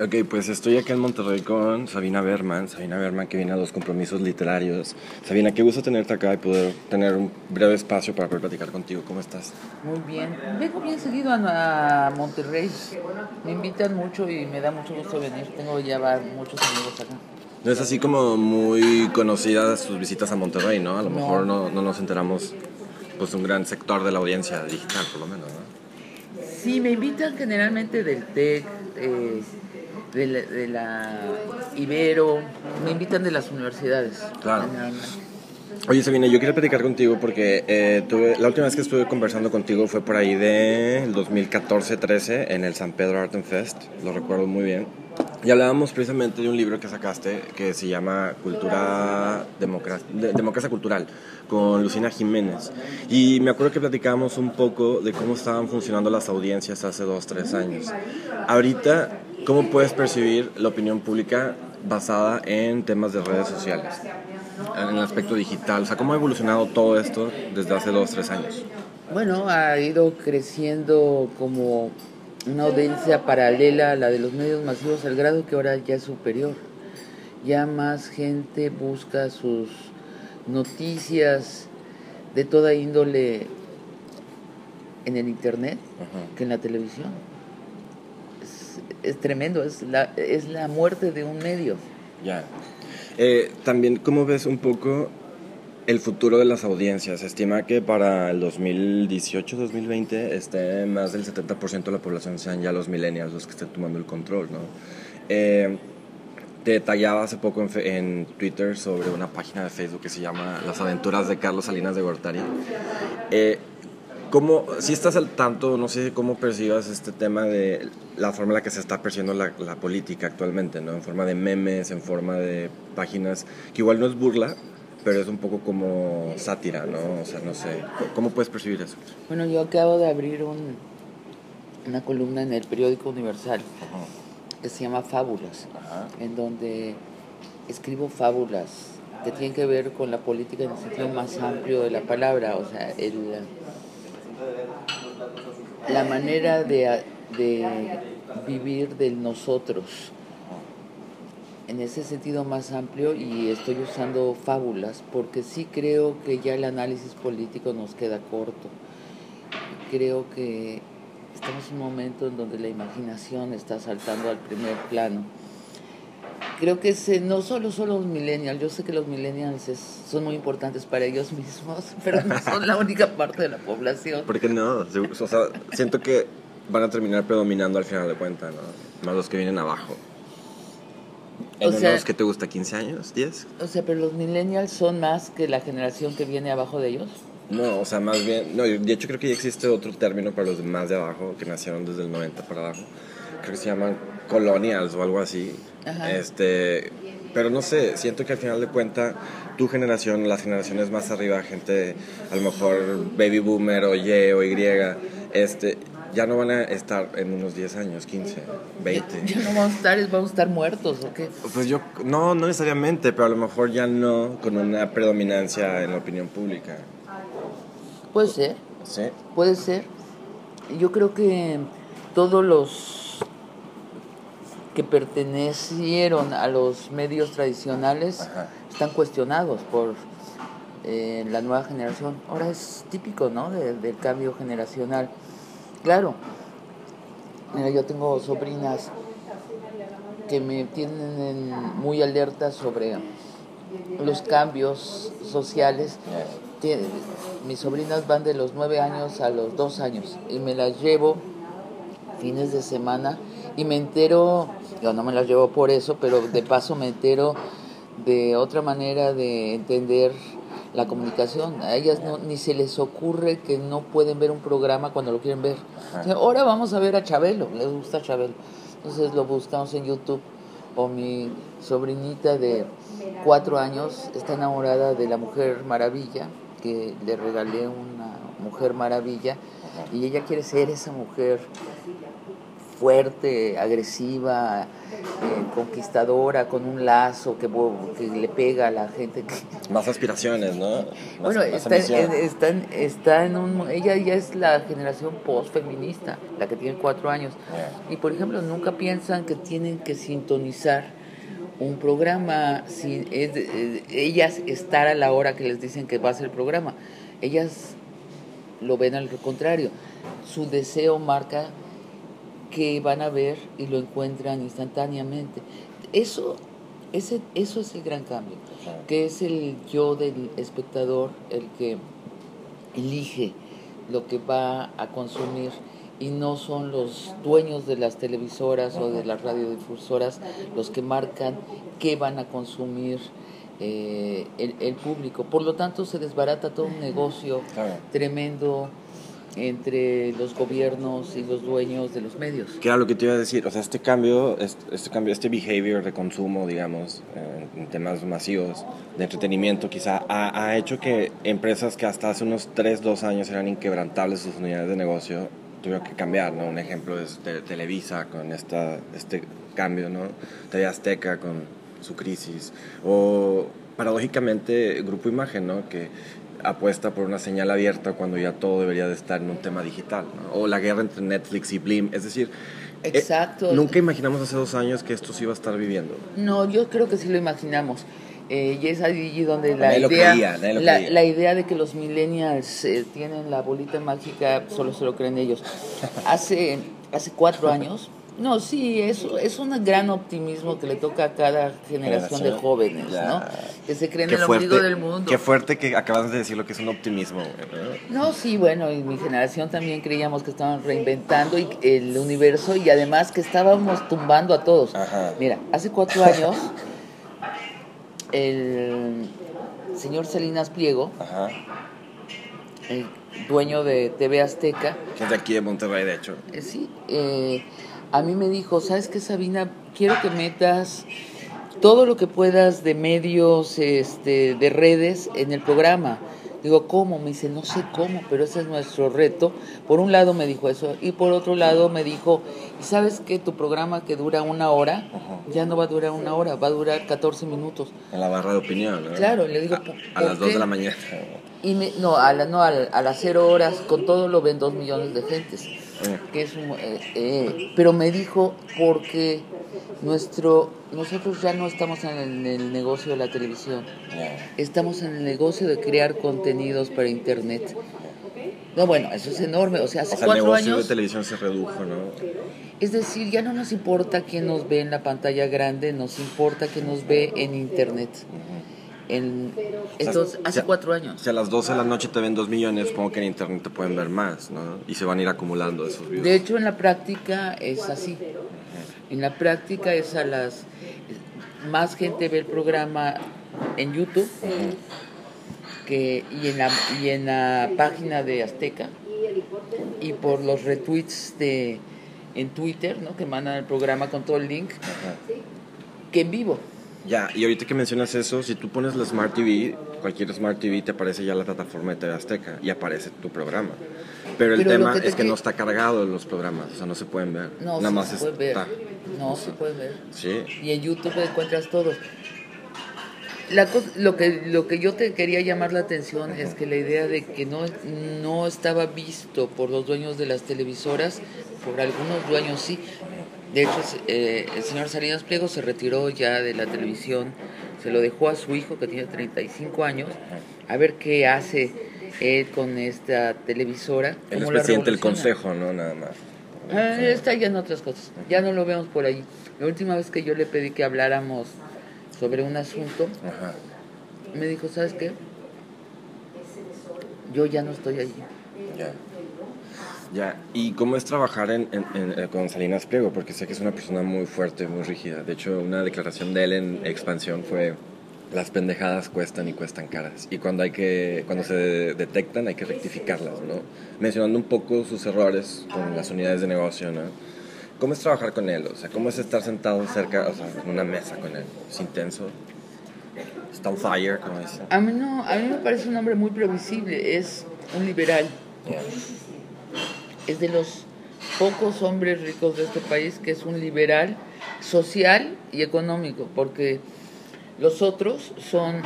Ok, pues estoy aquí en Monterrey con Sabina Berman. Sabina Berman que viene a los compromisos literarios. Sabina, qué gusto tenerte acá y poder tener un breve espacio para poder platicar contigo. ¿Cómo estás? Muy bien. Vengo bien seguido a, Monterrey. Me invitan mucho y me da mucho gusto venir. Tengo ya muchos amigos acá. No es así como muy conocida sus visitas a Monterrey, ¿no? A lo mejor no, no nos enteramos, pues un gran sector de la audiencia digital, por lo menos, ¿no? Sí, me invitan generalmente del TEC. Eh, de la, Ibero, me invitan de las universidades. Claro. Oye, Sabina, yo quería platicar contigo porque eh, tuve, la última vez que estuve conversando contigo fue por ahí del 2014-13 en el San Pedro Art and Fest, lo recuerdo muy bien. Y hablábamos precisamente de un libro que sacaste que se llama Cultura Democracia, Democracia Cultural con Lucina Jiménez. Y me acuerdo que platicábamos un poco de cómo estaban funcionando las audiencias hace dos, tres años. Ahorita ¿Cómo puedes percibir la opinión pública basada en temas de redes sociales? En el aspecto digital, o sea, ¿cómo ha evolucionado todo esto desde hace dos, tres años? Bueno, ha ido creciendo como una audiencia paralela a la de los medios masivos al grado que ahora ya es superior. Ya más gente busca sus noticias de toda índole en el Internet que en la televisión es tremendo, es la, es la muerte de un medio. Ya. Eh, también, ¿cómo ves un poco el futuro de las audiencias? Se estima que para el 2018-2020 esté más del 70% de la población sean ya los millennials los que estén tomando el control, ¿no? Eh, detallaba hace poco en, en, Twitter sobre una página de Facebook que se llama Las aventuras de Carlos Salinas de Gortari. Eh, ¿Cómo, si estás al tanto, no sé cómo percibas este tema de la forma en la que se está percibiendo la, la, política actualmente, ¿no? En forma de memes, en forma de páginas, que igual no es burla, pero es un poco como sátira, ¿no? O sea, no sé, ¿cómo puedes percibir eso? Bueno, yo acabo de abrir un, una columna en el periódico Universal que se llama Fábulas, en donde escribo fábulas que tienen que ver con la política en el sentido más amplio de la palabra, o sea, el la manera de, vivir del nosotros en ese sentido más amplio y estoy usando fábulas porque sí creo que ya el análisis político nos queda corto. Creo que estamos en un momento en donde la imaginación está saltando al primer plano creo que no solo son los millennials, yo sé que los millennials son muy importantes para ellos mismos, pero no son la única parte de la población. ¿Por qué no? O sea, siento que van a terminar predominando al final de cuentas, ¿no? Más los que vienen abajo. ¿En los que te gusta 15 años, 10? O sea, pero los millennials son más que la generación que viene abajo de ellos. No, o sea, más bien, no, de hecho creo que ya existe otro término para los más de abajo, que nacieron desde el 90 para abajo. Creo que se llaman colonials o algo así. Este, pero no sé, siento que al final de cuentas tu generación, las generaciones más arriba, gente a lo mejor baby boomer o Y o Y, este, ya no van a estar en unos 10 años, 15, 20. Ya, no vamos a estar, vamos a estar muertos o qué? Pues yo, no, no necesariamente, pero a lo mejor ya no con una predominancia en la opinión pública. Puede ser. Sí. Puede ser. Yo creo que todos los que pertenecieron a los medios tradicionales están cuestionados por eh, la nueva generación. Ahora es típico, ¿no? del cambio generacional. Claro, mira, yo tengo sobrinas que me tienen muy alerta sobre los cambios sociales. Mis sobrinas van de los nueve años a los dos años y me las llevo fines de semana y me entero, yo no me las llevo por eso, pero de paso me entero de otra manera de entender la comunicación. A ellas no, ni se les ocurre que no pueden ver un programa cuando lo quieren ver. ahora vamos a ver a Chabelo, les gusta Chabelo. Entonces lo buscamos en YouTube. O mi sobrinita de cuatro años está enamorada de la Mujer Maravilla, que le regalé una Mujer Maravilla, y ella quiere ser esa mujer fuerte, agresiva, eh, conquistadora, con un lazo que, que, le pega a la gente. Que... Más aspiraciones, ¿no? bueno, está, está, está, en un... Ella ya es la generación post-feminista, la que tiene cuatro años. Y, por ejemplo, nunca piensan que tienen que sintonizar un programa, sin, ellas estar a la hora que les dicen que va a ser el programa. Ellas lo ven al contrario. Su deseo marca que van a ver y lo encuentran instantáneamente. Eso, ese, eso es el gran cambio, que es el yo del espectador el que elige lo que va a consumir y no son los dueños de las televisoras o de las radiodifusoras los que marcan qué van a consumir eh, el, el, público. Por lo tanto, se desbarata todo un negocio tremendo entre los gobiernos y los dueños de los medios. ¿Qué era lo que te iba a decir? O sea, este cambio, este, este cambio, este behavior de consumo, digamos, eh, en temas masivos de entretenimiento, quizá ha, ha, hecho que empresas que hasta hace unos 3, 2 años eran inquebrantables sus unidades de negocio tuvieron que cambiar, ¿no? Un ejemplo es Televisa con esta, este cambio, ¿no? TV Azteca con su crisis, o paradójicamente Grupo Imagen, ¿no? Que apuesta por una señal abierta cuando ya todo debería de estar en un tema digital, O la guerra entre Netflix y Blim, es decir, eh, Exacto. nunca imaginamos hace dos años que esto se iba a estar viviendo. No, yo creo que sí lo imaginamos. Eh, y es allí donde la idea, la, idea de que los millennials eh, tienen la bolita mágica solo se lo creen ellos. Hace, hace cuatro años no, sí, es, es un gran optimismo que le toca a cada generación, de jóvenes, ¿no? Que se creen el ombligo del mundo. Qué fuerte que acabas de decir lo que es un optimismo. No, sí, bueno, y mi generación también creíamos que estaban reinventando el universo y además que estábamos tumbando a todos. Mira, hace cuatro años el señor Salinas Pliego, el dueño de TV Azteca, que es de aquí de Monterrey, de hecho. Eh, sí, eh, a mí me dijo, ¿sabes qué, Sabina? Quiero que metas todo lo que puedas de medios, este, de redes en el programa. Digo, ¿cómo? Me dice, no sé cómo, pero ese es nuestro reto. Por un lado me dijo eso, y por otro lado me dijo, ¿y sabes que tu programa que dura una hora, ya no va a durar una hora, va a durar 14 minutos? En la barra de opinión, ¿no? Claro, le digo, a, las 2 de la mañana. Y no, a, la, no a, a las 0 horas, con todo lo ven 2 millones de gentes. Que es eh, eh, pero me dijo porque nuestro nosotros ya no estamos en el, negocio de la televisión estamos en el negocio de crear contenidos para internet. No bueno eso es enorme o sea hace cuatro el negocio de televisión se redujo no es decir ya no nos importa quién nos ve en la pantalla grande nos importa quién nos ve en internet en, entonces, hace cuatro años. Si a las 12 de la noche te ven dos millones, supongo que en internet te pueden ver más, ¿no? Y se van a ir acumulando esos videos. De hecho, en la práctica es así. En la práctica es a las... Más gente ve el programa en YouTube que, y, en la, y en la página de Azteca y por los retweets de, en Twitter, ¿no? Que mandan el programa con todo el link, que en vivo. Ya, y ahorita que mencionas eso, si tú pones la Smart TV, cualquier Smart TV te aparece ya la plataforma de TV Azteca y aparece tu programa. Pero el tema es que no está cargado los programas, o sea, no se pueden ver. No, Nada más se puede ver. No, se puede ver. Sí. Y en YouTube encuentras todos. La lo, que, lo que yo te quería llamar la atención es que la idea de que no, no estaba visto por los dueños de las televisoras, por algunos dueños sí, de hecho, eh, el señor Salinas Pliego se retiró ya de la televisión, se lo dejó a su hijo que tiene 35 años, a ver qué hace él con esta televisora. Él es presidente del consejo, ¿no? Nada más. Ah, está ya en otras cosas, ya no lo vemos por ahí. La última vez que yo le pedí que habláramos sobre un asunto, me dijo, ¿sabes qué? Yo ya no estoy allí. Ya. Ya, ¿y cómo es trabajar en, eh, con Salinas Pliego? Porque sé que es una persona muy fuerte, muy rígida. De hecho, una declaración de él en Expansión fue, las pendejadas cuestan y cuestan caras. Y cuando, hay que, cuando se detectan hay que rectificarlas, ¿no? Mencionando un poco sus errores con las unidades de negocio, ¿no? ¿Cómo es trabajar con él? O sea, ¿cómo es estar sentado cerca, o sea, en una mesa con él? ¿Es intenso? ¿Está on fire, como dice? A mí, no, a mí me parece un hombre muy previsible. Es un liberal es de los pocos hombres ricos de este país que es un liberal social y económico, porque los otros son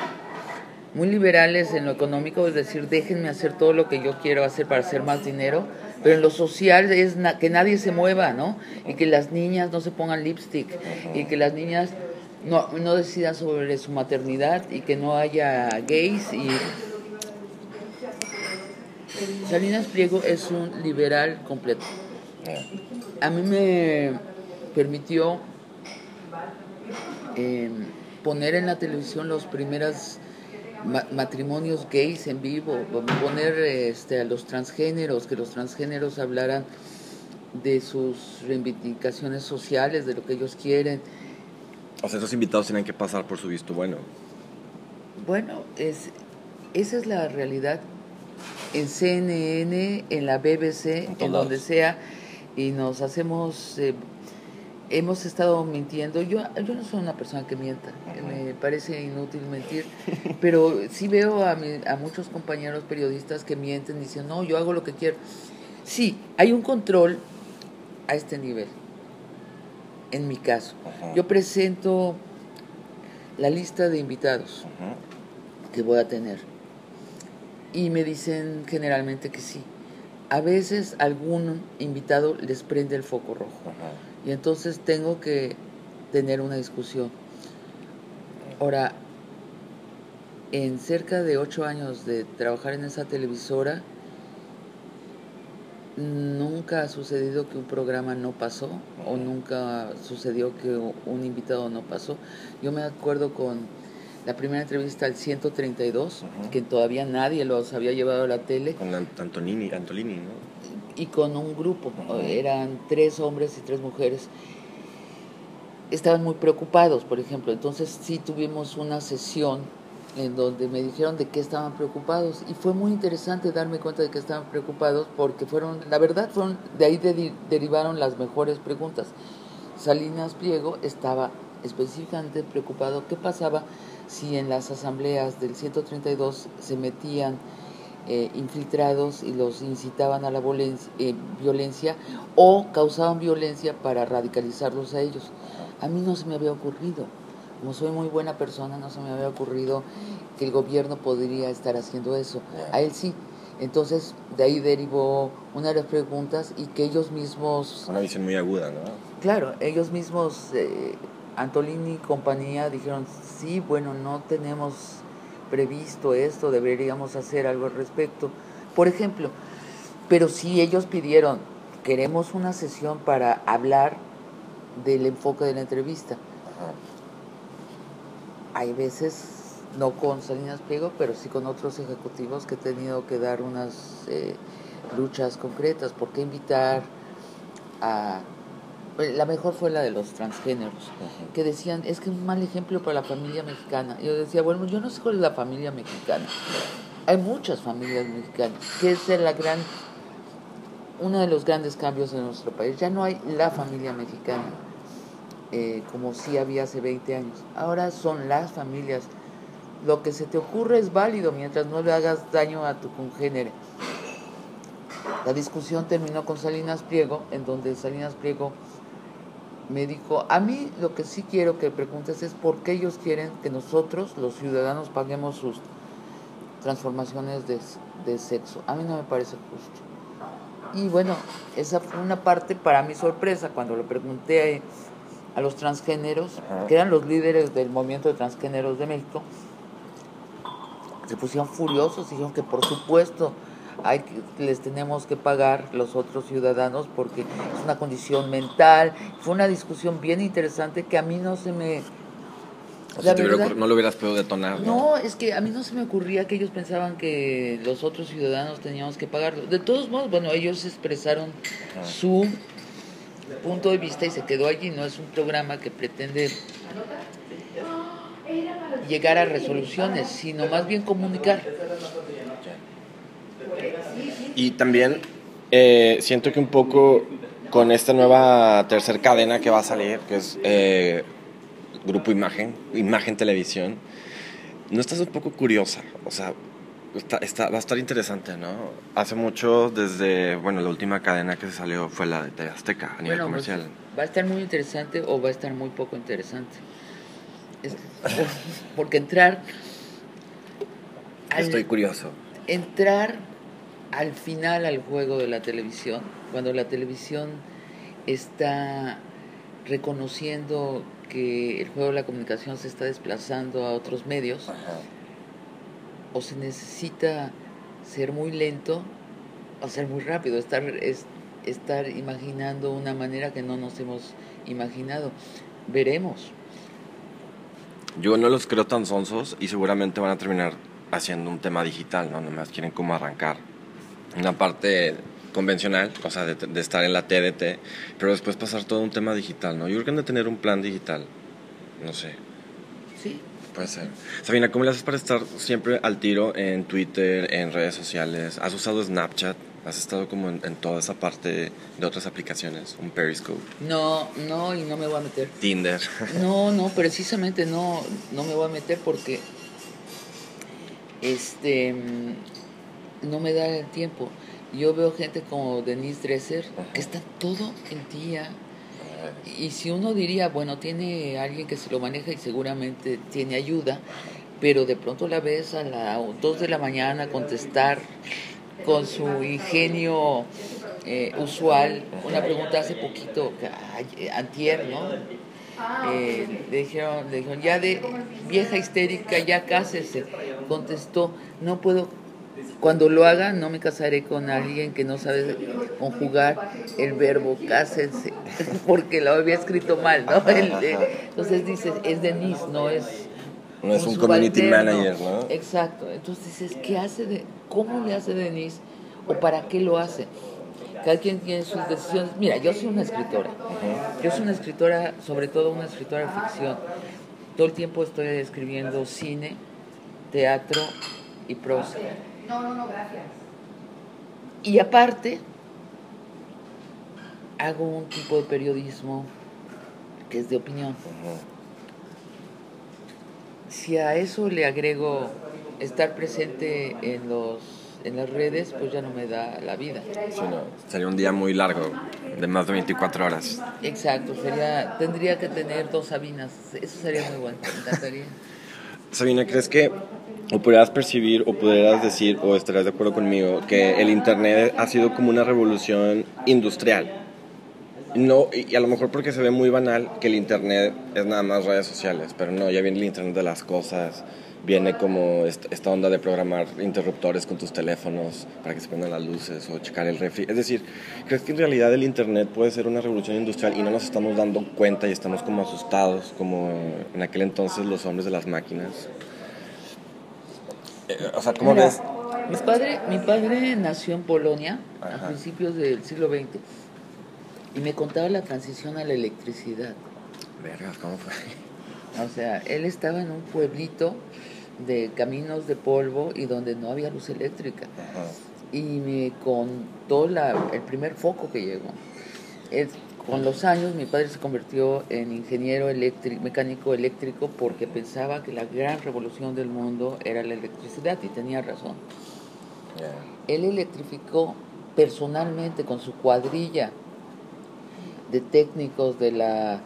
muy liberales en lo económico, es decir, déjenme hacer todo lo que yo quiero hacer para hacer más dinero, pero en lo social es que nadie se mueva, ¿no? Y que las niñas no se pongan lipstick, y que las niñas no, no decidan sobre su maternidad, y que no haya gays. y Salinas Pliego es un liberal completo. A mí me permitió eh, poner en la televisión los primeros matrimonios gays en vivo, poner este, a los transgéneros, que los transgéneros hablaran de sus reivindicaciones sociales, de lo que ellos quieren. O sea, esos invitados tienen que pasar por su visto bueno. Bueno, es, esa es la realidad. En CNN, en la BBC, en, donde sea, y nos hacemos eh, hemos estado mintiendo. Yo, yo no soy una persona que mienta, me parece inútil mentir, pero sí veo a, a muchos compañeros periodistas que mienten diciendo, no, yo hago lo que quiero. Sí, hay un control a este nivel, en mi caso. Yo presento la lista de invitados que voy a tener y me dicen generalmente que sí. A veces algún invitado les prende el foco rojo. Y entonces tengo que tener una discusión. Ahora, en cerca de ocho años de trabajar en esa televisora, nunca ha sucedido que un programa no pasó o nunca sucedió que un invitado no pasó. Yo me acuerdo con la primera entrevista al 132, que todavía nadie los había llevado a la tele. Con Antonini, Antolini, ¿no? Y con un grupo, eran tres hombres y tres mujeres. Estaban muy preocupados, por ejemplo. Entonces sí tuvimos una sesión en donde me dijeron de qué estaban preocupados y fue muy interesante darme cuenta de que estaban preocupados porque fueron, la verdad, fueron de ahí derivaron las mejores preguntas. Salinas Pliego estaba específicamente preocupado qué pasaba si en las asambleas del 132 se metían eh, infiltrados y los incitaban a la eh, violencia o causaban violencia para radicalizarlos a ellos. A mí no se me había ocurrido, como soy muy buena persona, no se me había ocurrido que el gobierno podría estar haciendo eso. A él sí. Entonces, de ahí derivó una de las preguntas y que ellos mismos... Una visión muy aguda, ¿no? Claro, ellos mismos eh, Antolini y compañía dijeron, sí, bueno, no tenemos previsto esto, deberíamos hacer algo al respecto. Por ejemplo, pero si ellos pidieron, queremos una sesión para hablar del enfoque de la entrevista. Hay veces, no con Salinas Pliego, pero sí con otros ejecutivos que he tenido que dar unas eh, luchas concretas. ¿Por qué invitar a la mejor fue la de los transgéneros, que decían, es que es un mal ejemplo para la familia mexicana. yo decía, bueno, yo no sé cuál es la familia mexicana. Hay muchas familias mexicanas, que es la gran, uno de los grandes cambios en nuestro país. Ya no hay la familia mexicana, eh, como sí había hace 20 años. Ahora son las familias. Lo que se te ocurre es válido mientras no le hagas daño a tu congénere. La discusión terminó con Salinas Pliego, en donde Salinas Pliego me dijo, a mí lo que sí quiero que preguntes es por qué ellos quieren que nosotros, los ciudadanos, paguemos sus transformaciones de, de sexo. A mí no me parece justo. Y bueno, esa fue una parte para mi sorpresa cuando le pregunté a, a los transgéneros, que eran los líderes del movimiento de transgéneros de México, se pusieron furiosos y dijeron que por supuesto hay les tenemos que pagar los otros ciudadanos porque es una condición mental. Fue una discusión bien interesante que a mí no se me... no lo hubieras podido detonar. ¿no? es que a mí no se me ocurría que ellos pensaban que los otros ciudadanos teníamos que pagarlo. De todos modos, bueno, ellos expresaron su punto de vista y se quedó allí. No es un programa que pretende llegar a resoluciones, sino más bien comunicar. Y también eh, siento que un poco con esta nueva tercer cadena que va a salir, que es eh, Grupo Imagen, Imagen Televisión, ¿no estás un poco curiosa? O sea, Está, va a estar interesante, ¿no? Hace mucho, desde, bueno, la última cadena que se salió fue la de Azteca a nivel pues, comercial. va a estar muy interesante o va a estar muy poco interesante. porque entrar... Estoy curioso. Entrar al final al juego de la televisión, cuando la televisión está reconociendo que el juego de la comunicación se está desplazando a otros medios, o se necesita ser muy lento o ser muy rápido, estar, es, estar imaginando una manera que no nos hemos imaginado. Veremos. Yo no los creo tan sonsos y seguramente van a terminar haciendo un tema digital, ¿no? Nomás quieren como arrancar una parte convencional, o sea, de, estar en la TDT, pero después pasar todo un tema digital, ¿no? Yo creo que han de tener un plan digital, no sé. Sí, Puede ser. Sabina, ¿cómo le haces para estar siempre al tiro en Twitter, en redes sociales? ¿Has usado Snapchat? ¿Has estado como en, toda esa parte de otras aplicaciones? ¿Un Periscope? No, no, y no me voy a meter. ¿Tinder? No, no, precisamente no, no me voy a meter porque este no me da el tiempo. Yo veo gente como Denise Dresser que está todo el día y si uno diría, bueno, tiene alguien que se lo maneja y seguramente tiene ayuda, pero de pronto la ves a las 2 de la mañana contestar con su ingenio eh, usual una pregunta hace poquito, antier, ¿no? Eh, le, dijeron, le dijeron, ya de vieja histérica, ya cásese. Contestó, no puedo cuando lo haga, no me casaré con alguien que no sabe conjugar el verbo cásense, porque lo había escrito mal, ¿no? entonces dices, es Denise, no es... No es un community manager, ¿no? Exacto. Entonces dices, ¿qué hace de, cómo le hace Denise o para qué lo hace? Cada quien tiene sus decisiones. Mira, yo soy una escritora. Yo soy una escritora, sobre todo una escritora de ficción. Todo el tiempo estoy escribiendo cine, teatro y prosa. No, no, no, gracias. Y aparte, hago un tipo de periodismo que es de opinión. Si a eso le agrego estar presente en los en las redes, pues ya no me da la vida. sería un día muy largo, de más de 24 horas. Exacto, sería, tendría que tener dos Sabinas, eso sería muy bueno, me encantaría. Sabina, ¿crees que o podrías percibir o pudieras decir o estarías de acuerdo conmigo que el internet ha sido como una revolución industrial. No y a lo mejor porque se ve muy banal que el internet es nada más redes sociales pero no ya viene el internet de las cosas viene como esta onda de programar interruptores con tus teléfonos para que se prendan las luces o checar el refri. Es decir crees que en realidad el internet puede ser una revolución industrial y no nos estamos dando cuenta y estamos como asustados como en aquel entonces los hombres de las máquinas eh, o sea, ¿cómo ves? Mi padre, mi padre nació en Polonia a principios del siglo XX y me contaba la transición a la electricidad. Vergas, ¿cómo fue? O sea, él estaba en un pueblito de caminos de polvo y donde no había luz eléctrica. Y me contó la, el primer foco que llegó. Es, con los años mi padre se convirtió en ingeniero mecánico eléctrico porque pensaba que la gran revolución del mundo era la electricidad y tenía razón. Él electrificó personalmente con su cuadrilla de técnicos de la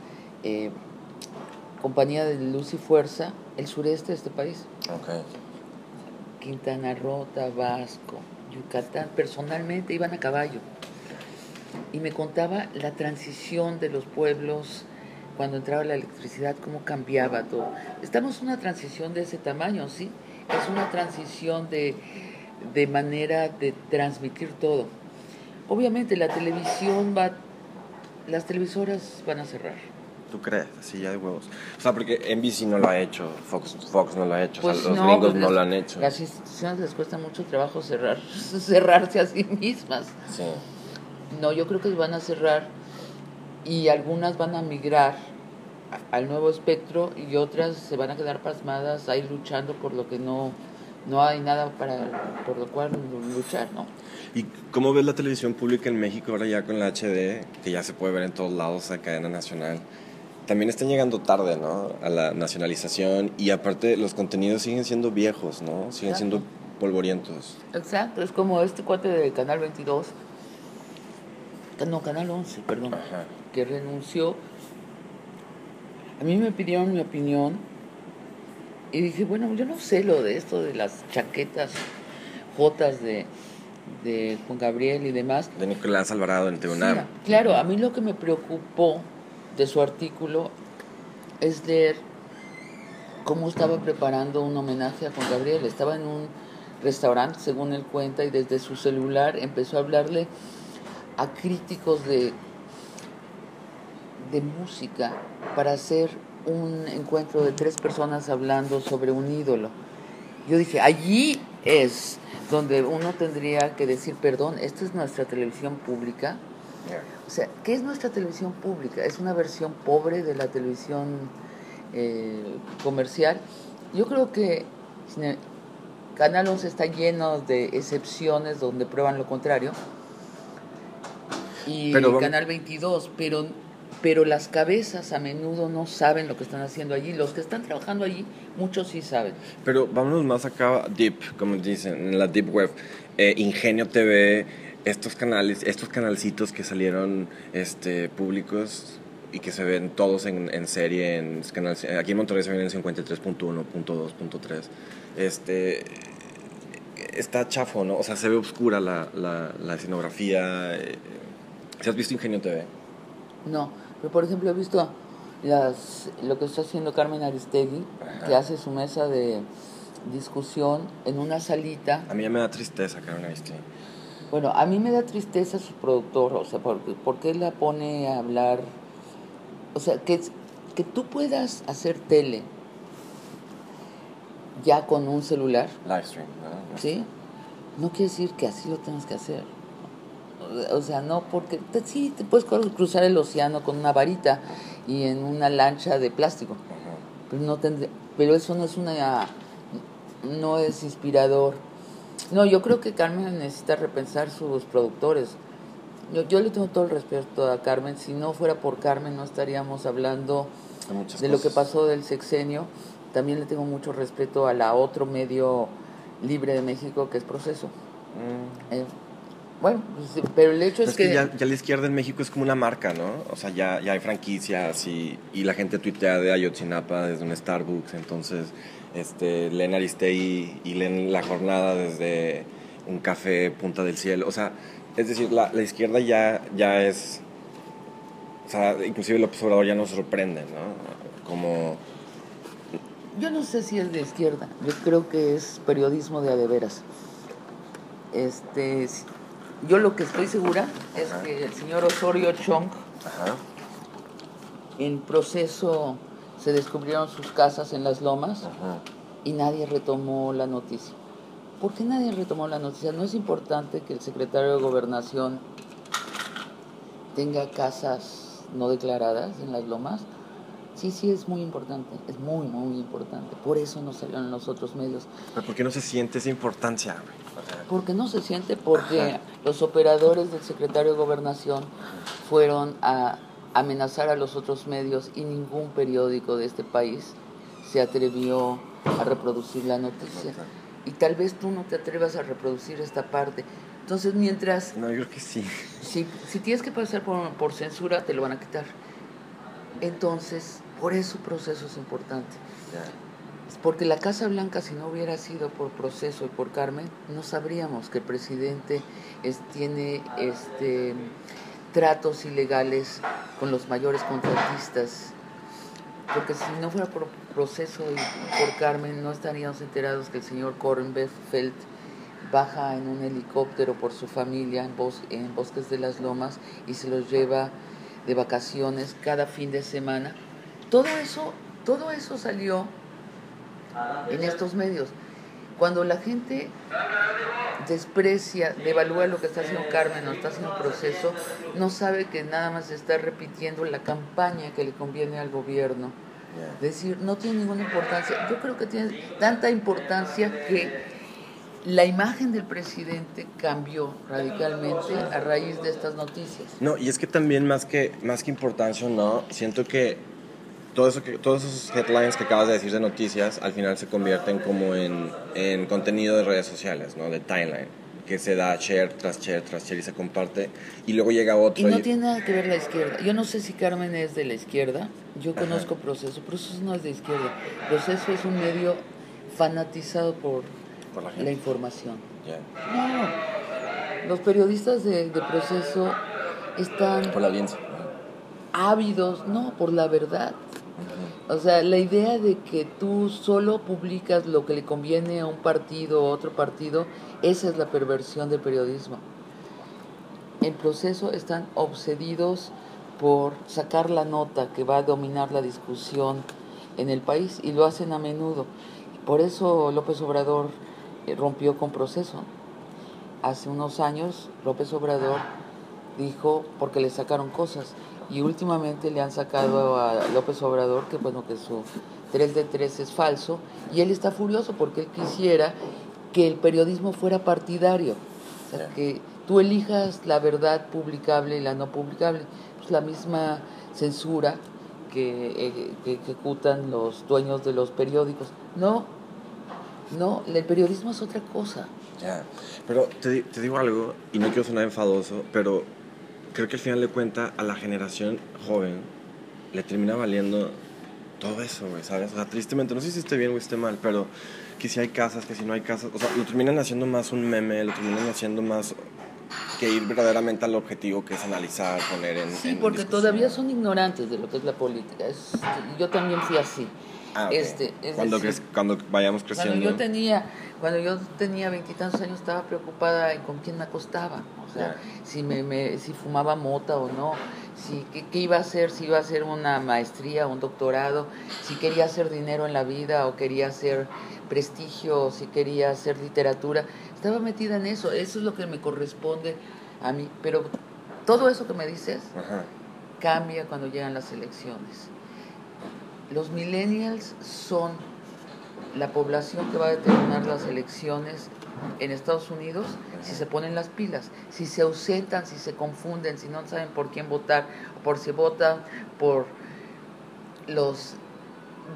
eh, compañía de luz y fuerza el sureste de este país. Quintana Roo, Tabasco, Yucatán, personalmente iban a caballo y me contaba la transición de los pueblos cuando entraba la electricidad, cómo cambiaba todo. Estamos en una transición de ese tamaño, ¿sí? Es una transición de, de manera de transmitir todo. Obviamente la televisión va, las televisoras van a cerrar. ¿Tú crees? Así ya de huevos. O sea, porque NBC no lo ha hecho, Fox, Fox no lo ha hecho, pues los gringos no lo han hecho. Las instituciones les cuesta mucho trabajo cerrar, cerrarse a sí mismas. Sí. No, yo creo que van a cerrar y algunas van a migrar al nuevo espectro y otras se van a quedar pasmadas ahí luchando por lo que no, no hay nada para por lo cual luchar, ¿no? ¿Y cómo ves la televisión pública en México ahora ya con la HD, que ya se puede ver en todos lados a cadena nacional? También están llegando tarde, ¿no? A la nacionalización y aparte los contenidos siguen siendo viejos, ¿no? Siguen siendo polvorientos. Exacto, es como este cuate de Canal 22, no, Canal 11, perdón, que renunció. A mí me pidieron mi opinión y dije, bueno, yo no sé lo de esto de las chaquetas jotas de, de Juan Gabriel y demás. De Nicolás Alvarado en tribunal. claro, a mí lo que me preocupó de su artículo es leer cómo estaba preparando un homenaje a Juan Gabriel. Estaba en un restaurante, según él cuenta, y desde su celular empezó a hablarle a críticos de, de música para hacer un encuentro de tres personas hablando sobre un ídolo. Yo dije, allí es donde uno tendría que decir, perdón, esta es nuestra televisión pública. O sea, ¿qué es nuestra televisión pública? Es una versión pobre de la televisión eh, comercial. Yo creo que Canal 11 está lleno de excepciones donde prueban lo contrario. Y Canal 22, pero, pero las cabezas a menudo no saben lo que están haciendo allí. Los que están trabajando allí, muchos sí saben. Pero vámonos más acá, deep, como dicen, en la deep web. Eh, Ingenio TV, estos canales, estos canalcitos que salieron este, públicos y que se ven todos en, en serie en canal, aquí en Monterrey se ven en 53.1.2.3 este está chafo no o sea se ve oscura la, la, la escenografía eh, has visto Ingenio TV? no pero por ejemplo he visto las lo que está haciendo Carmen Aristegui que hace su mesa de discusión en una salita a mí me da tristeza Carmen Aristegui bueno, a mí me da tristeza su productor, o sea, porque, porque la pone a hablar o sea, que, que tú puedas hacer tele ya con un celular. Livestream, ¿Sí? No quiere decir que así lo tengas que hacer. O sea, no porque sí te puedes cruzar el océano con una varita y en una lancha de plástico. Pero no tendré, pero eso no es una no es inspirador. No, yo creo que Carmen necesita repensar sus productores. Yo, le tengo todo el respeto a Carmen. Si no fuera por Carmen, no estaríamos hablando de, lo que pasó del sexenio. También le tengo mucho respeto a la otro medio libre de México, que es Proceso. Mm. Eh, bueno, pues, pero el hecho es, que... ya, la izquierda en México es como una marca, ¿no? O sea, ya, ya hay franquicias y, y la gente tuitea de Ayotzinapa desde un Starbucks, entonces este, leen Aristegui y leen La Jornada desde un café Punta del Cielo. O sea, es decir, la, la izquierda ya, ya es, o sea, inclusive el observador ya nos sorprende, ¿no? Como... Yo no sé si es de izquierda, yo creo que es periodismo de adeveras. Este, yo lo que estoy segura es que el señor Osorio Chong, en proceso se descubrieron sus casas en las lomas y nadie retomó la noticia. ¿Por qué nadie retomó la noticia? ¿No es importante que el secretario de Gobernación tenga casas no declaradas en las lomas? Sí, sí, es muy importante, es muy, muy importante. Por eso no salieron en los otros medios. ¿Pero por qué no se siente esa importancia? Porque no se siente porque los operadores del secretario de Gobernación fueron a amenazar a los otros medios y ningún periódico de este país se atrevió a reproducir la noticia y tal vez tú no te atrevas a reproducir esta parte. Entonces, mientras... No, yo creo que sí. Si, si tienes que pasar por, por censura, te lo van a quitar. Entonces, por eso proceso es importante. Porque la Casa Blanca, si no hubiera sido por proceso y por Carmen, no sabríamos que el presidente es, tiene este, tratos ilegales con los mayores contratistas. Porque si no fuera por proceso y por Carmen no estaríamos enterados que el señor Kornfeld baja en un helicóptero por su familia en, en Bosques de las Lomas y se los lleva de vacaciones cada fin de semana. Todo eso, todo eso salió en estos medios. Cuando la gente desprecia, devalúa lo que está haciendo Carmen o está haciendo proceso, no sabe que nada más está repitiendo la campaña que le conviene al gobierno decir, no tiene ninguna importancia. Yo creo que tiene tanta importancia que la imagen del presidente cambió radicalmente a raíz de estas noticias. No, y es que también más que, más que importancia, no, siento que todo eso que, todos esos headlines que acabas de decir de noticias al final se convierten como en, en contenido de redes sociales, ¿no? De timeline, que se da share tras share tras share y se comparte y luego llega otro. Y no tiene nada que ver la izquierda. Yo no sé si Carmen es de la izquierda, yo conozco Proceso, Proceso no es de izquierda. Proceso es un medio fanatizado por, la, información. No, los periodistas de, de Proceso están... Por la audiencia. Ávidos, no, por la verdad. O sea, la idea de que tú solo publicas lo que le conviene a un partido o otro partido, esa es la perversión del periodismo. En proceso están obsedidos por sacar la nota que va a dominar la discusión en el país y lo hacen a menudo. Por eso López Obrador eh, rompió con proceso. Hace unos años López Obrador dijo porque le sacaron cosas y últimamente le han sacado a López Obrador que bueno que su 3 de 3 es falso y él está furioso porque él quisiera que el periodismo fuera partidario, o sea, que tú elijas la verdad publicable y la no publicable, pues la misma censura que, eh, que ejecutan los dueños de los periódicos. No, no, el periodismo es otra cosa. Ya, pero te, te digo algo, y no quiero sonar enfadoso, pero creo que al final de cuenta a la generación joven le termina valiendo todo eso, güey, ¿sabes? O sea, tristemente, no sé si esté bien o esté mal, pero que si hay casas, que si no hay casas, o sea, lo terminan haciendo más un meme, lo terminan haciendo más que ir verdaderamente al objetivo que es analizar, poner en... Sí, porque todavía son ignorantes de lo que es la política. yo también fui así. Ah, este, cuando, cuando vayamos creciendo. Cuando yo tenía, cuando yo tenía veintitantos años estaba preocupada en con quién me acostaba, o sea, si me, me, si fumaba mota o no, si qué, iba a hacer, si iba a hacer una maestría, un doctorado, si quería hacer dinero en la vida o quería hacer prestigio, o si quería hacer literatura, estaba metida en eso, eso es lo que me corresponde a mí, pero todo eso que me dices cambia cuando llegan las elecciones los millennials son la población que va a determinar las elecciones en Estados Unidos si se ponen las pilas, si se ausentan, si se confunden, si no saben por quién votar, por si votan por los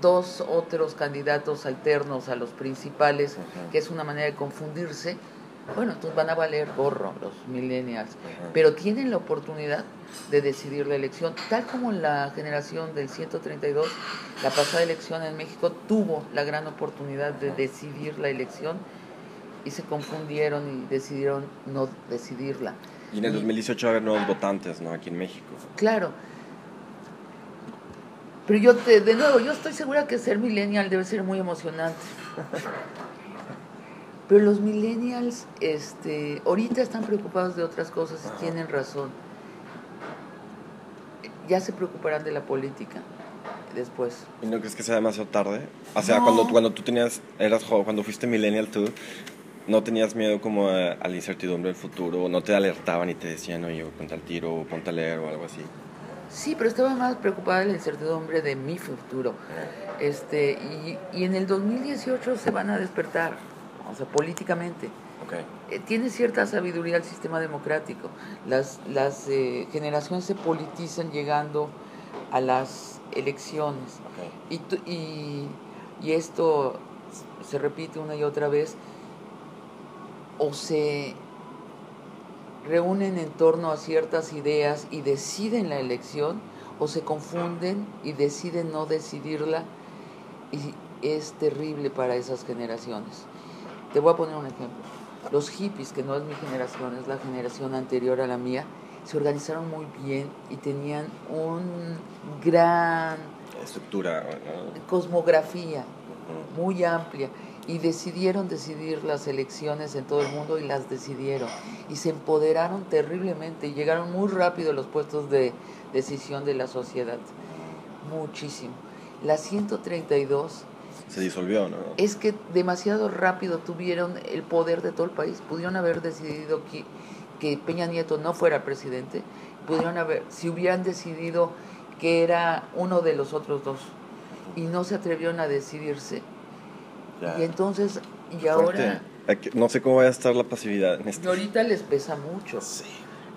dos otros candidatos alternos a los principales, que es una manera de confundirse, bueno, entonces van a valer gorro los millennials, pero tienen la oportunidad de decidir la elección, tal como la generación del 132, la pasada elección en México tuvo la gran oportunidad de decidir la elección y se confundieron y decidieron no decidirla. Y en el 2018 va a haber nuevos votantes, ¿no? Aquí en México. Claro. Pero yo, te, de nuevo, yo estoy segura que ser millennial debe ser muy emocionante. Pero los millennials, este, ahorita están preocupados de otras cosas y tienen razón. Ya se preocuparán de la política después. ¿Y no crees que sea demasiado tarde? O sea, cuando, cuando tú tenías, eras joven, cuando fuiste millennial tú, ¿no tenías miedo como a, la incertidumbre del futuro? ¿No te alertaban y te decían, oye, ponte al tiro, o ponte a leer o algo así? Sí, pero estaba más preocupada de la incertidumbre de mi futuro. Este, y, y en el 2018 se van a despertar o sea, políticamente. Eh, tiene cierta sabiduría el sistema democrático. Las, las eh, generaciones se politizan llegando a las elecciones. Y, y, y esto se repite una y otra vez. O se reúnen en torno a ciertas ideas y deciden la elección, o se confunden y deciden no decidirla, y es terrible para esas generaciones. Te voy a poner un ejemplo. Los hippies, que no es mi generación, es la generación anterior a la mía, se organizaron muy bien y tenían un gran estructura, cosmografía muy amplia y decidieron decidir las elecciones en todo el mundo y las decidieron y se empoderaron terriblemente y llegaron muy rápido a los puestos de decisión de la sociedad. Muchísimo. La 132 se disolvió, ¿no? Es que demasiado rápido tuvieron el poder de todo el país. Pudieron haber decidido que, que Peña Nieto no fuera presidente. Pudieron haber, si hubieran decidido que era uno de los otros dos y no se atrevieron a decidirse. Y entonces, y ahora... No sé cómo va a estar la pasividad en Y ahorita les pesa mucho. Sí.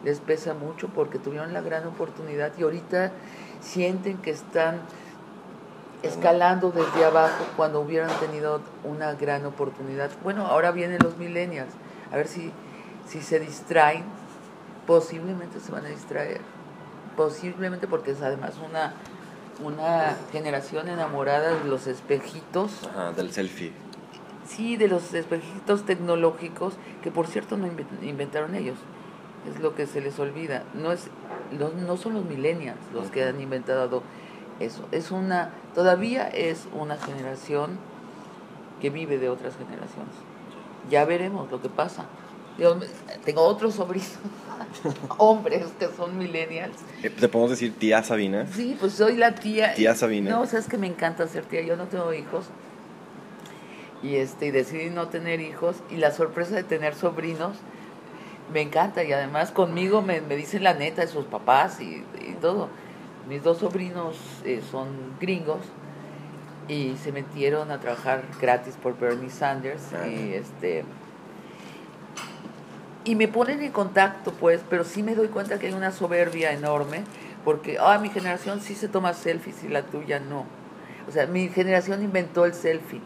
Les pesa mucho porque tuvieron la gran oportunidad y ahorita sienten que están escalando desde abajo cuando hubieran tenido una gran oportunidad. Bueno, ahora vienen los millennials, a ver si, si se distraen, posiblemente se van a distraer, posiblemente porque es además una, una generación enamorada de los espejitos. Ajá, del selfie. Sí, de los espejitos tecnológicos, que por cierto no inventaron ellos, es lo que se les olvida. No, es, no son los millennials los que han inventado eso. Es una, todavía es una generación que vive de otras generaciones. Ya veremos lo que pasa. tengo otros sobrinos, hombres que son millennials. Eh, ¿Te podemos decir tía Sabina? Sí, pues soy la tía. Tía Sabina. No, o sea, es que me encanta ser tía. Yo no tengo hijos. Y, este, y decidí no tener hijos. Y la sorpresa de tener sobrinos me encanta. Y además conmigo me, me dicen la neta de sus papás y, y todo mis dos sobrinos eh, son gringos y se metieron a trabajar gratis por Bernie Sanders y este y me ponen en contacto pues pero sí me doy cuenta que hay una soberbia enorme porque ah mi generación sí se toma selfies y la tuya no o sea mi generación inventó el selfie.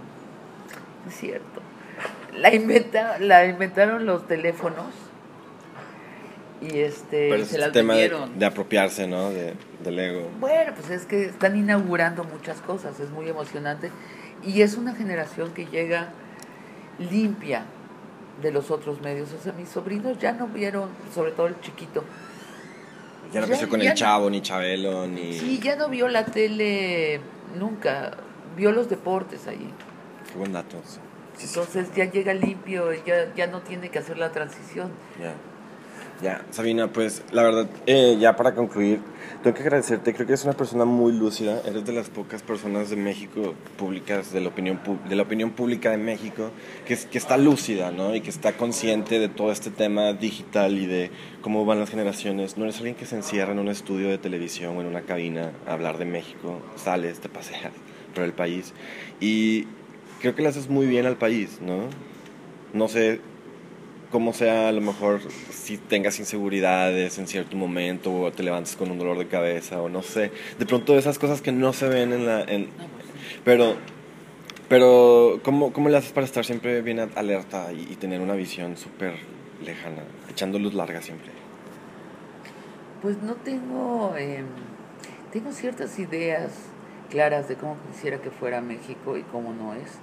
Es cierto. La inventa la inventaron los teléfonos y este Pero se tema de, apropiarse, ¿no? De, del ego. Bueno, pues es que están inaugurando muchas cosas, es muy emocionante. Y es una generación que llega limpia de los otros medios. O sea, mis sobrinos ya no vieron, sobre todo el chiquito. Ya no creció con el chavo, ni Chabelo, ni... Sí, ya no vio la tele nunca. Vio los deportes ahí. Qué buen dato. Entonces ya llega limpio, ya, ya no tiene que hacer la transición. Ya. Ya, Sabina, pues la verdad, eh, ya para concluir, tengo que agradecerte, creo que eres una persona muy lúcida, eres de las pocas personas de México públicas, de la opinión, de la opinión pública de México, que, que está lúcida, ¿no? Y que está consciente de todo este tema digital y de cómo van las generaciones. No eres alguien que se encierra en un estudio de televisión o en una cabina a hablar de México, sales, te paseas por el país. Y creo que le haces muy bien al país, ¿no? No sé como sea, a lo mejor si tengas inseguridades en cierto momento o te levantes con un dolor de cabeza o no sé. De pronto esas cosas que no se ven en la... En, pero, pero ¿cómo, ¿cómo le haces para estar siempre bien alerta y, tener una visión súper lejana, echando luz larga siempre? Pues no tengo... Em, tengo ciertas ideas claras de cómo quisiera que fuera México y cómo no es.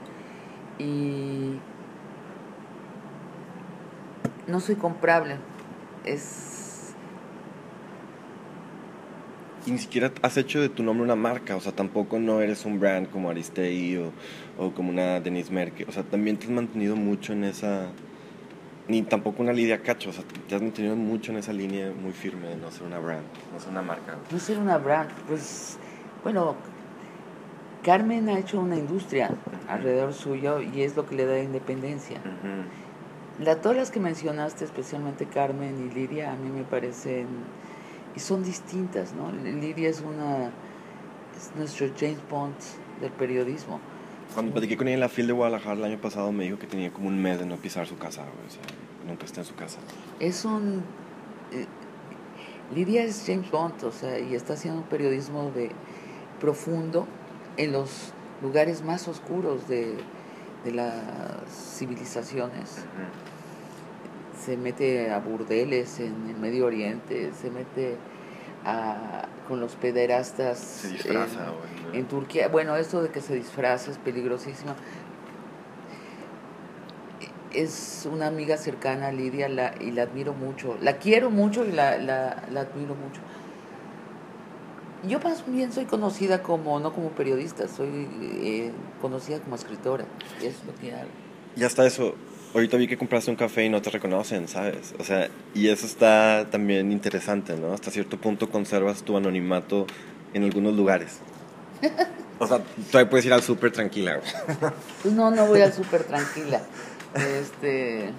Y no soy comprable. Es. Y ni siquiera has hecho de tu nombre una marca, o sea, tampoco no eres un brand como Aristei o, o como una Denise Merkel, o sea, también te has mantenido mucho en esa, ni tampoco una Lidia Cacho, o sea, te has mantenido mucho en esa línea muy firme de no ser una brand, no ser una marca. No ser una brand, pues, bueno, Carmen ha hecho una industria alrededor suyo y es lo que le da independencia. La, todas las que mencionaste, especialmente Carmen y Lidia, a mí me parecen, y son distintas, ¿no? Lidia es una, es nuestro James Bond del periodismo. Cuando platiqué con ella en la fila de Guadalajara el año pasado, me dijo que tenía como un mes de no pisar su casa, o sea, nunca está en su casa. Es un... Eh, Lidia es James Bond, o sea, y está haciendo un periodismo de profundo en los lugares más oscuros de, de las civilizaciones. Se mete a burdeles en el Medio Oriente, se mete a, con los pederastas en, Turquía. Bueno, esto de que se disfraza es peligrosísimo. Es una amiga cercana a Lidia la, y la admiro mucho. La quiero mucho y la, la, la admiro mucho. Yo más bien soy conocida como, no como periodista, soy eh, conocida como escritora. Y es lo que hago. Y hasta eso, ahorita vi que compraste un café y no te reconocen, ¿sabes? O sea, y eso está también interesante, ¿no? Hasta cierto punto conservas tu anonimato en algunos lugares. O sea, todavía puedes ir al súper tranquila. No, no voy al súper tranquila. Este,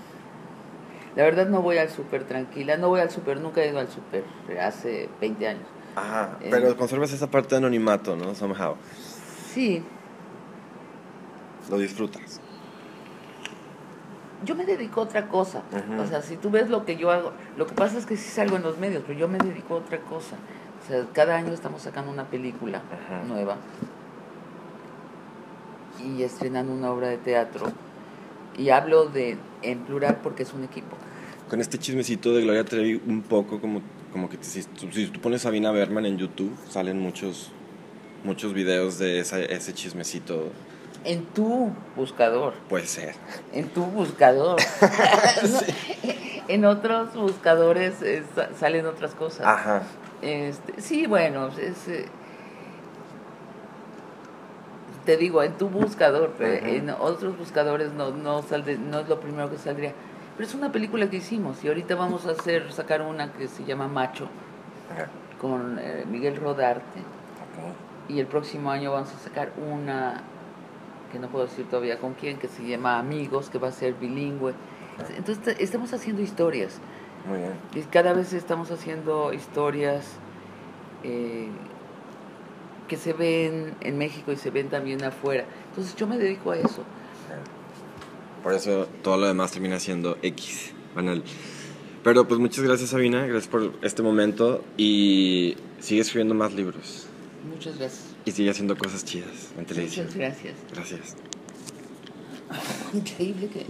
la verdad no voy al súper tranquila. No voy al súper, nunca he ido al súper hace 20 años. Ajá, eh, pero conservas esa parte de anonimato, ¿no? Somehow. Sí. Lo disfrutas. Yo me dedico a otra cosa. O sea, si tú ves lo que yo hago, lo que pasa es que sí salgo en los medios, pero yo me dedico a otra cosa. O sea, cada año estamos sacando una película nueva. y estrenan una obra de teatro. Y hablo de en plural porque es un equipo. Con este chismecito de Gloria Trevi, un poco como, como que si, si tú pones Sabina Berman en YouTube, salen muchos, muchos videos de ese chismecito. En tu buscador. Puede ser. En tu buscador. En otros buscadores salen otras cosas. Ajá. Este, sí, bueno, es, eh, te digo, en tu buscador, en otros buscadores no, no, no es lo primero que saldría. Pero es una película que hicimos y ahorita vamos a hacer sacar una que se llama Macho con eh, Miguel Rodarte. Y el próximo año vamos a sacar una que no puedo decir todavía con quién, que se llama Amigos, que va a ser bilingüe. Entonces estamos haciendo historias. Muy bien. Y cada vez estamos haciendo historias eh, que se ven en México y se ven también afuera. Entonces yo me dedico a eso. Por eso todo lo demás termina siendo X, banal. Pero pues muchas gracias Sabina, gracias por este momento y sigue escribiendo más libros. Muchas gracias. Y sigue haciendo cosas chidas en televisión. Muchas gracias. Gracias. Increíble que...